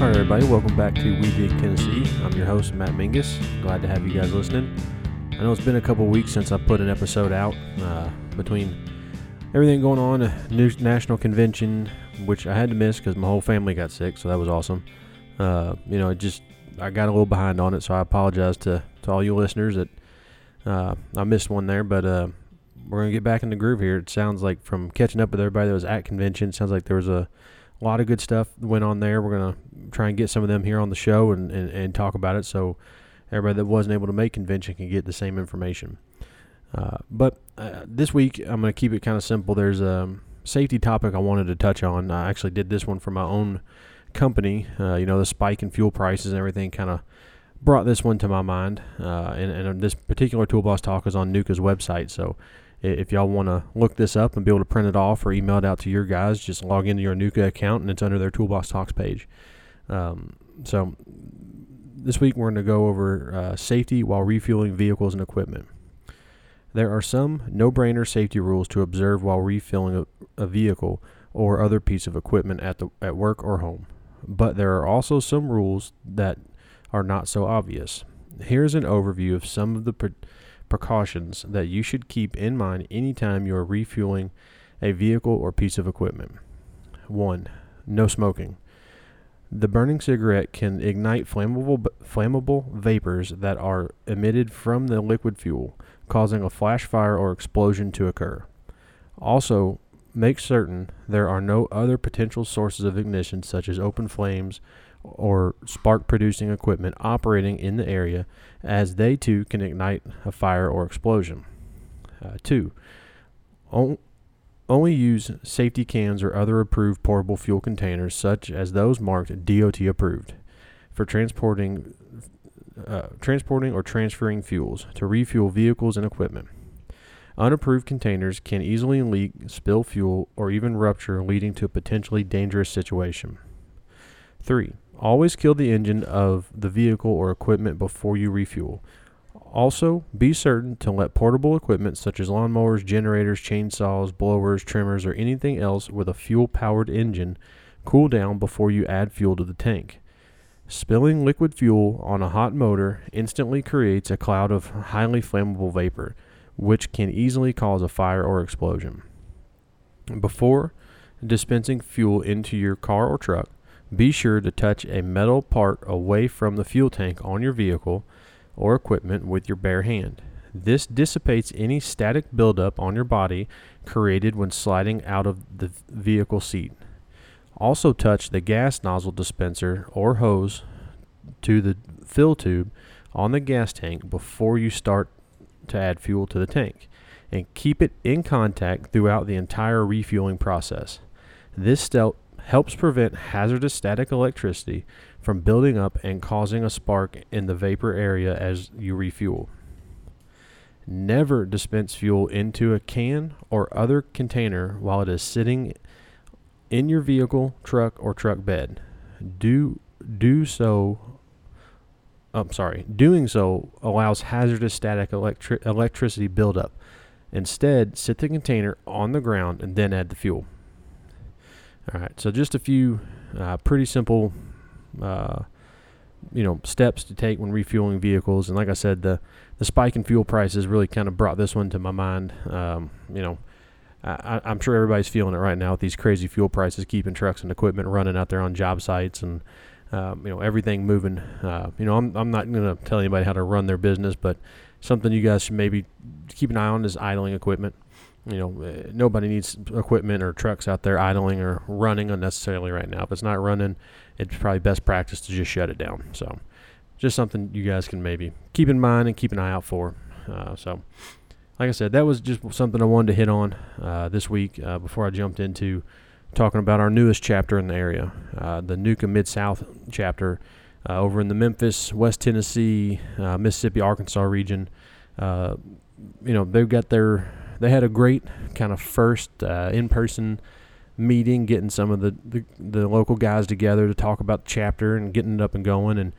All right, everybody, welcome back to We Dig Tennessee. I'm your host, Matt Mingus. Glad to have you guys listening. I know it's been a couple weeks since I put an episode out uh, between everything going on, a new national convention, which I had to miss because my whole family got sick, so that was awesome. Uh, you know, it just I got a little behind on it, so I apologize to, to all you listeners that uh, I missed one there, but uh, we're gonna get back in the groove here. It sounds like from catching up with everybody that was at convention, sounds like there was a a lot of good stuff went on there. We're gonna try and get some of them here on the show and, and, and talk about it, so everybody that wasn't able to make convention can get the same information. Uh, but uh, this week I'm gonna keep it kind of simple. There's a safety topic I wanted to touch on. I actually did this one for my own company. Uh, you know, the spike in fuel prices and everything kind of brought this one to my mind. Uh, and, and this particular toolbox talk is on NUCA's website, so if y'all want to look this up and be able to print it off or email it out to your guys, just log into your NUCA account and it's under their Toolbox Talks page. Um, so this week we're going to go over uh, safety while refueling vehicles and equipment. There are some no-brainer safety rules to observe while refilling a, a vehicle or other piece of equipment at the at work or home, but there are also some rules that are not so obvious. Here's an overview of some of the precautions that you should keep in mind anytime you are refueling a vehicle or piece of equipment. 1. No smoking. The burning cigarette can ignite flammable flammable vapors that are emitted from the liquid fuel, causing a flash fire or explosion to occur. Also, make certain there are no other potential sources of ignition such as open flames or spark producing equipment operating in the area, as they too can ignite a fire or explosion. Uh, two, on, only use safety cans or other approved portable fuel containers, such as those marked DOT approved, for transporting, uh, transporting or transferring fuels to refuel vehicles and equipment. Unapproved containers can easily leak, spill fuel, or even rupture, leading to a potentially dangerous situation. 3. Always kill the engine of the vehicle or equipment before you refuel. Also, be certain to let portable equipment such as lawnmowers, generators, chainsaws, blowers, trimmers, or anything else with a fuel powered engine cool down before you add fuel to the tank. Spilling liquid fuel on a hot motor instantly creates a cloud of highly flammable vapor, which can easily cause a fire or explosion. Before dispensing fuel into your car or truck, be sure to touch a metal part away from the fuel tank on your vehicle or equipment with your bare hand. This dissipates any static buildup on your body created when sliding out of the vehicle seat. Also, touch the gas nozzle dispenser or hose to the fill tube on the gas tank before you start to add fuel to the tank and keep it in contact throughout the entire refueling process. This step helps prevent hazardous static electricity from building up and causing a spark in the vapor area as you refuel. Never dispense fuel into a can or other container while it is sitting in your vehicle, truck, or truck bed. Do do so I'm sorry, doing so allows hazardous static electri- electricity buildup. Instead, sit the container on the ground and then add the fuel. All right, so just a few uh, pretty simple, uh, you know, steps to take when refueling vehicles. And like I said, the the spike in fuel prices really kind of brought this one to my mind. Um, you know, I, am sure everybody's feeling it right now with these crazy fuel prices, keeping trucks and equipment running out there on job sites and um, you know everything moving. Uh, you know, I'm I'm not going to tell anybody how to run their business, but something you guys should maybe keep an eye on is idling equipment you know, uh, nobody needs equipment or trucks out there idling or running unnecessarily right now. If it's not running, it's probably best practice to just shut it down. So, just something you guys can maybe keep in mind and keep an eye out for. Uh, so, like I said, that was just something I wanted to hit on uh, this week uh, before I jumped into talking about our newest chapter in the area, uh, the NUCA Mid South chapter uh, over in the Memphis, West Tennessee, Mississippi, Arkansas region. you know, they've got their they had a great kind of first uh, in-person meeting, getting some of the, the, the local guys together to talk about the chapter and getting it up and going. And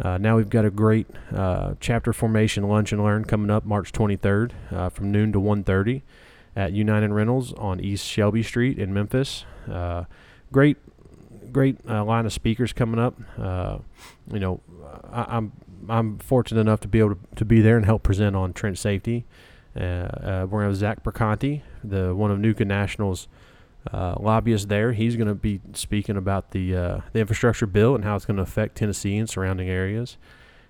uh, now we've got a great uh, chapter formation lunch and learn coming up March 23rd uh, from noon to 1:30 at United Rentals on East Shelby Street in Memphis. Uh, great great uh, line of speakers coming up. Uh, you know, I, am I'm, I'm fortunate enough to be able to, to be there and help present on trench safety. We're going to have Zach Perconti, the one of NUCA National's uh, lobbyist there. He's going to be speaking about the uh, the infrastructure bill and how it's going to affect Tennessee and surrounding areas.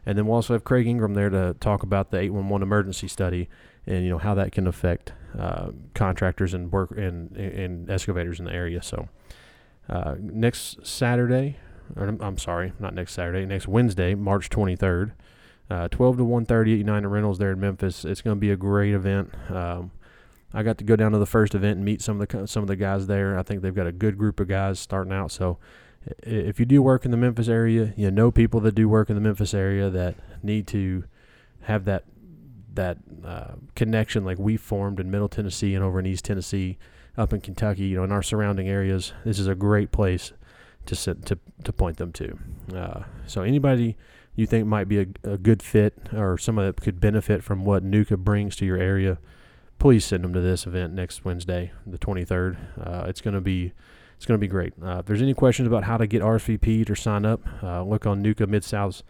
And then we'll also have Craig Ingram there to talk about the 811 emergency study and you know how that can affect uh, contractors and work and, and excavators in the area. So uh, next Saturday, or I'm sorry, not next Saturday, next Wednesday, March 23rd, uh, 12 to 1:30 at United Rentals there in Memphis. It's going to be a great event. Um, I got to go down to the first event and meet some of the some of the guys there. I think they've got a good group of guys starting out. So if you do work in the Memphis area, you know people that do work in the Memphis area that need to have that that uh, connection like we formed in Middle Tennessee and over in East Tennessee, up in Kentucky, you know, in our surrounding areas. This is a great place to sit, to to point them to. Uh, so anybody you think might be a, a good fit or someone that could benefit from what NUCA brings to your area, please send them to this event next Wednesday, the 23rd. Uh, it's going to be it's going to be great. Uh, if there's any questions about how to get RSVP'd or sign up, uh, look on NUCA Mid South's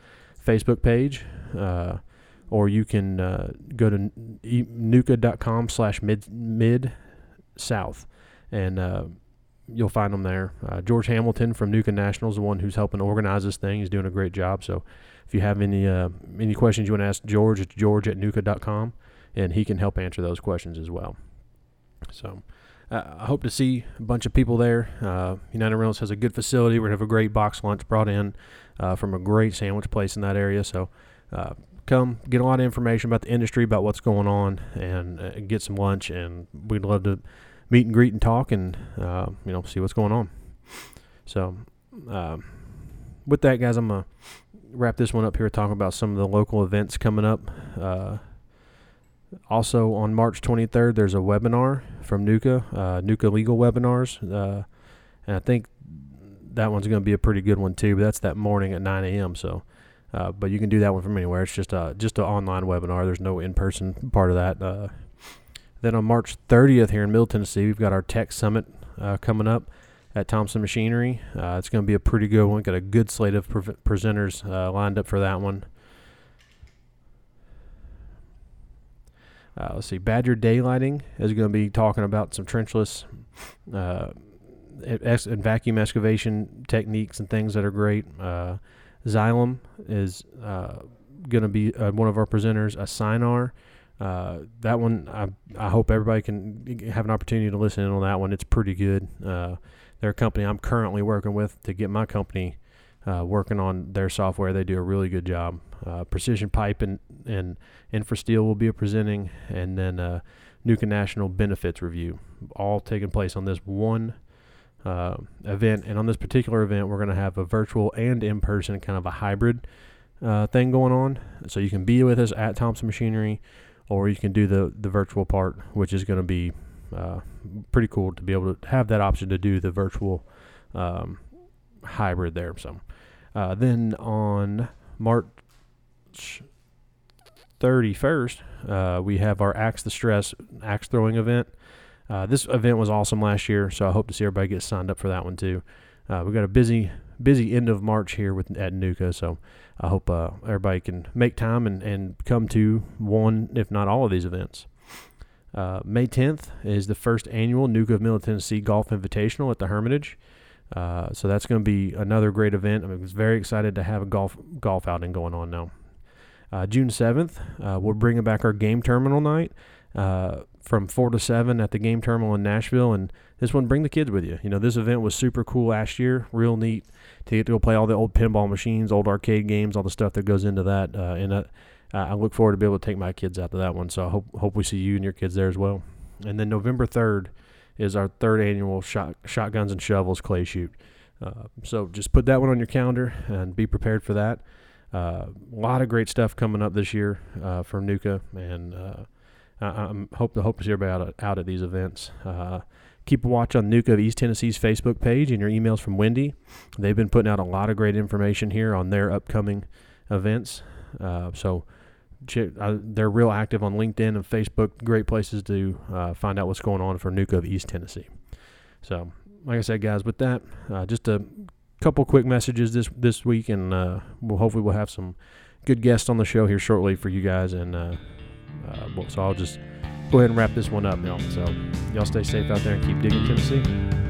Facebook page, uh, or you can uh, go to nuca.com/slash mid mid south, and uh, you'll find them there. George Hamilton from NUCA National is the one who's helping organize this thing. He's doing a great job. So if you have any any questions you want to ask George, it's george at nuca.com and he can help answer those questions as well. So uh, I hope to see a bunch of people there. Uh, United Rentals has a good facility. We're going to have a great box lunch brought in uh, from a great sandwich place in that area. So uh, come get a lot of information about the industry, about what's going on, and uh, get some lunch. And we'd love to meet and greet and talk and, uh, you know, see what's going on. So with that, guys, I'm to wrap this one up here talking about some of the local events coming up. Also on March 23rd, there's a webinar from NUCA, uh, NUCA Legal Webinars, uh, and I think that one's going to be a pretty good one too. But that's that morning at 9 a.m. So, uh, but you can do that one from anywhere. It's just a just an online webinar. There's no in-person part of that. Uh, then on March 30th here in Middle Tennessee, we've got our Tech Summit uh, coming up at Thompson Machinery. Uh, it's going to be a pretty good one. Got a good slate of pre- presenters lined up for that one. Uh, let's see, Badger Daylighting is going to be talking about some trenchless uh, ex- and vacuum excavation techniques and things that are great. Uh, Xylem is uh, going to be uh, one of our presenters. A Sinar, uh, that one I, I hope everybody can have an opportunity to listen in on that one. It's pretty good. they're a company I'm currently working with to get my company working on their software. They do a really good job. Precision Pipe and and Infrasteel will be presenting, and then uh, NUCA National Benefits Review, all taking place on this one uh, event. And on this particular event, we're going to have a virtual and in person kind of a hybrid uh, thing going on. So you can be with us at Thompson Machinery, or you can do the, the virtual part, which is going to be uh, pretty cool to be able to have that option to do the virtual um, hybrid there. So uh, then on March 31st, uh, we have our Axe the Stress axe throwing event. Uh, this event was awesome last year, so I hope to see everybody get signed up for that one too. Uh, we've got a busy, busy end of March here with at NUCA, so I hope uh, everybody can make time and, and come to one, if not all of these events. Uh, May 10th is the first annual NUCA of Middle Tennessee Golf Invitational at the Hermitage. Uh, so that's going to be another great event. I'm very excited to have a golf golf outing going on now. Uh, June 7th, uh, we're bringing back our game terminal night uh, from 4 to 7 at the game terminal in Nashville. And this one, bring the kids with you. You know, this event was super cool last year, real neat to get to go play all the old pinball machines, old arcade games, all the stuff that goes into that. Uh, and uh, I look forward to be able to take my kids out to that one. So I hope, hope we see you and your kids there as well. And then November 3rd is our third annual shot, Shotguns and Shovels clay shoot. Uh, so just put that one on your calendar and be prepared for that. Uh, a lot of great stuff coming up this year uh, from NUCA, and uh, I, am hope to hope to see everybody out out at these events. Keep a watch on NUCA of East Tennessee's Facebook page and your emails from Wendy. They've been putting out a lot of great information here on their upcoming events. Uh, so they're real active on LinkedIn and Facebook. Great places to uh, find out what's going on for NUCA of East Tennessee. So, like I said, guys, with that, just a couple quick messages this this week, and uh, we'll hopefully we'll have some good guests on the show here shortly for you guys. And uh, uh, so I'll just go ahead and wrap this one up now. So y'all stay safe out there and keep digging Tennessee.